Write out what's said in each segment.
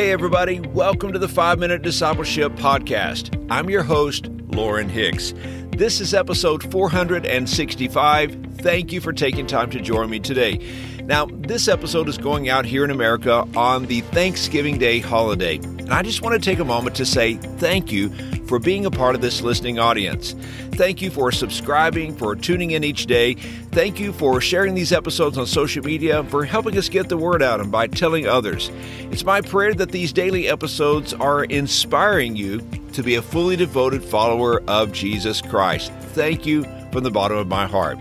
Hey, everybody, welcome to the 5 Minute Discipleship Podcast. I'm your host, Loren Hicks. This is episode 465. Thank you for taking time to join me today. Now, this episode is going out here in America on the Thanksgiving Day holiday. And I just want to take a moment to say thank you for being a part of this listening audience. Thank you for subscribing, for tuning in each day. Thank you for sharing these episodes on social media, for helping us get the word out and by telling others. It's my prayer that these daily episodes are inspiring you to be a fully devoted follower of Jesus Christ. Thank you from the bottom of my heart.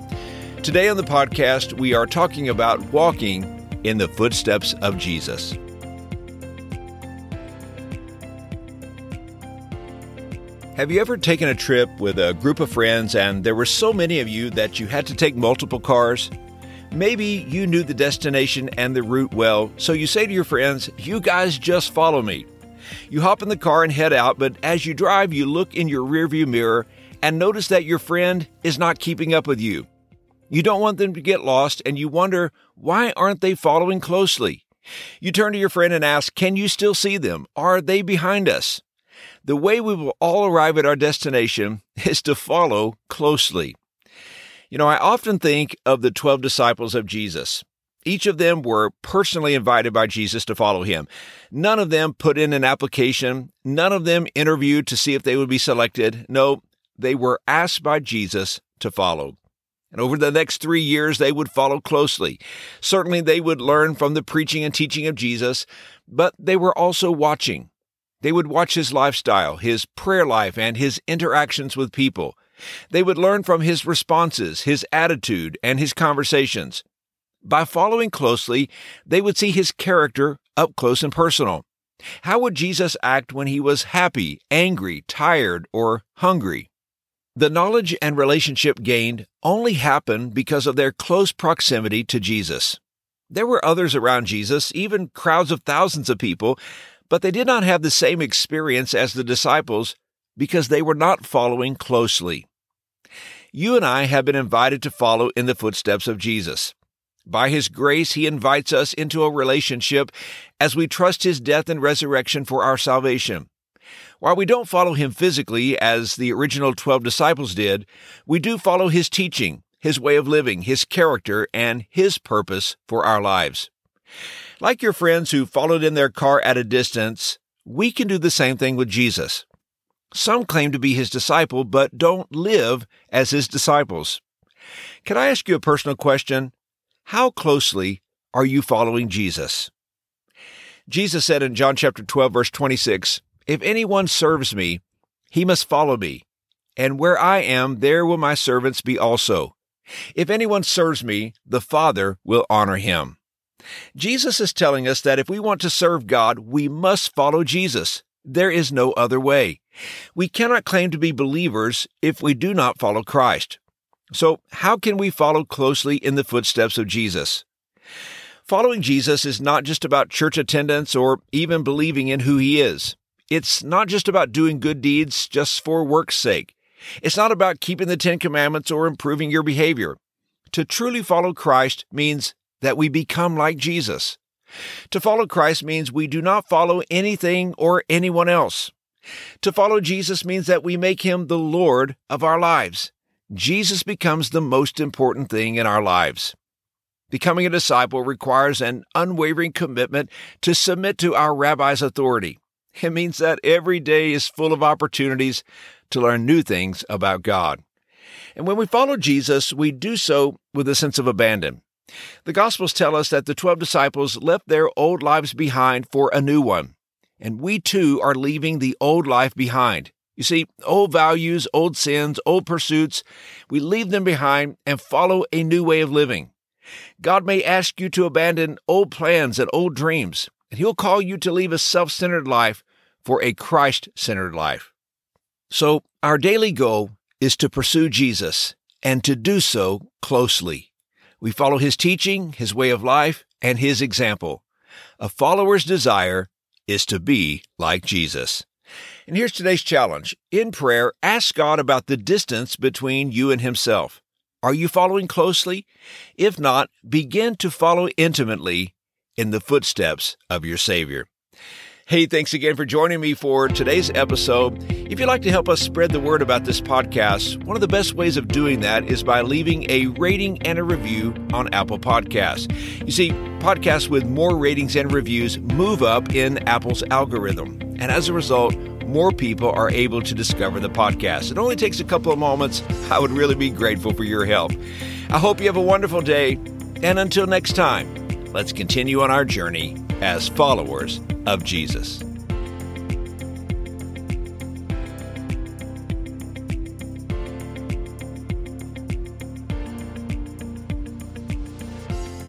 Today on the podcast, we are talking about walking in the footsteps of Jesus. Have you ever taken a trip with a group of friends and there were so many of you that you had to take multiple cars? Maybe you knew the destination and the route well, so you say to your friends, You guys just follow me. You hop in the car and head out, but as you drive, you look in your rearview mirror and notice that your friend is not keeping up with you. You don't want them to get lost and you wonder, why aren't they following closely? You turn to your friend and ask, Can you still see them? Are they behind us? The way we will all arrive at our destination is to follow closely. You know, I often think of the 12 disciples of Jesus. Each of them were personally invited by Jesus to follow him. None of them put in an application. None of them interviewed to see if they would be selected. No, they were asked by Jesus to follow. And over the next three years, they would follow closely. Certainly, they would learn from the preaching and teaching of Jesus, but they were also watching. They would watch his lifestyle, his prayer life, and his interactions with people. They would learn from his responses, his attitude, and his conversations. By following closely, they would see his character up close and personal. How would Jesus act when he was happy, angry, tired, or hungry? The knowledge and relationship gained only happened because of their close proximity to Jesus. There were others around Jesus, even crowds of thousands of people, but they did not have the same experience as the disciples because they were not following closely. You and I have been invited to follow in the footsteps of Jesus. By His grace, He invites us into a relationship as we trust His death and resurrection for our salvation. While we don't follow Him physically as the original 12 disciples did, we do follow His teaching, His way of living, His character, and His purpose for our lives. Like your friends who followed in their car at a distance, we can do the same thing with Jesus. Some claim to be his disciple, but don't live as his disciples. Can I ask you a personal question? How closely are you following Jesus? Jesus said in John chapter 12 verse 26, If anyone serves me, he must follow me, and where I am, there will my servants be also. If anyone serves me, the Father will honor him. Jesus is telling us that if we want to serve God, we must follow Jesus. There is no other way. We cannot claim to be believers if we do not follow Christ. So, how can we follow closely in the footsteps of Jesus? Following Jesus is not just about church attendance or even believing in who he is. It's not just about doing good deeds just for work's sake. It's not about keeping the Ten Commandments or improving your behavior. To truly follow Christ means that we become like Jesus. To follow Christ means we do not follow anything or anyone else. To follow Jesus means that we make him the Lord of our lives. Jesus becomes the most important thing in our lives. Becoming a disciple requires an unwavering commitment to submit to our rabbi's authority. It means that every day is full of opportunities to learn new things about God. And when we follow Jesus, we do so with a sense of abandon. The Gospels tell us that the 12 disciples left their old lives behind for a new one. And we too are leaving the old life behind. You see, old values, old sins, old pursuits, we leave them behind and follow a new way of living. God may ask you to abandon old plans and old dreams, and He'll call you to leave a self centered life for a Christ centered life. So, our daily goal is to pursue Jesus and to do so closely. We follow his teaching, his way of life, and his example. A follower's desire is to be like Jesus. And here's today's challenge. In prayer, ask God about the distance between you and himself. Are you following closely? If not, begin to follow intimately in the footsteps of your Savior. Hey, thanks again for joining me for today's episode. If you'd like to help us spread the word about this podcast, one of the best ways of doing that is by leaving a rating and a review on Apple Podcasts. You see, podcasts with more ratings and reviews move up in Apple's algorithm. And as a result, more people are able to discover the podcast. It only takes a couple of moments. I would really be grateful for your help. I hope you have a wonderful day. And until next time, let's continue on our journey as followers of Jesus.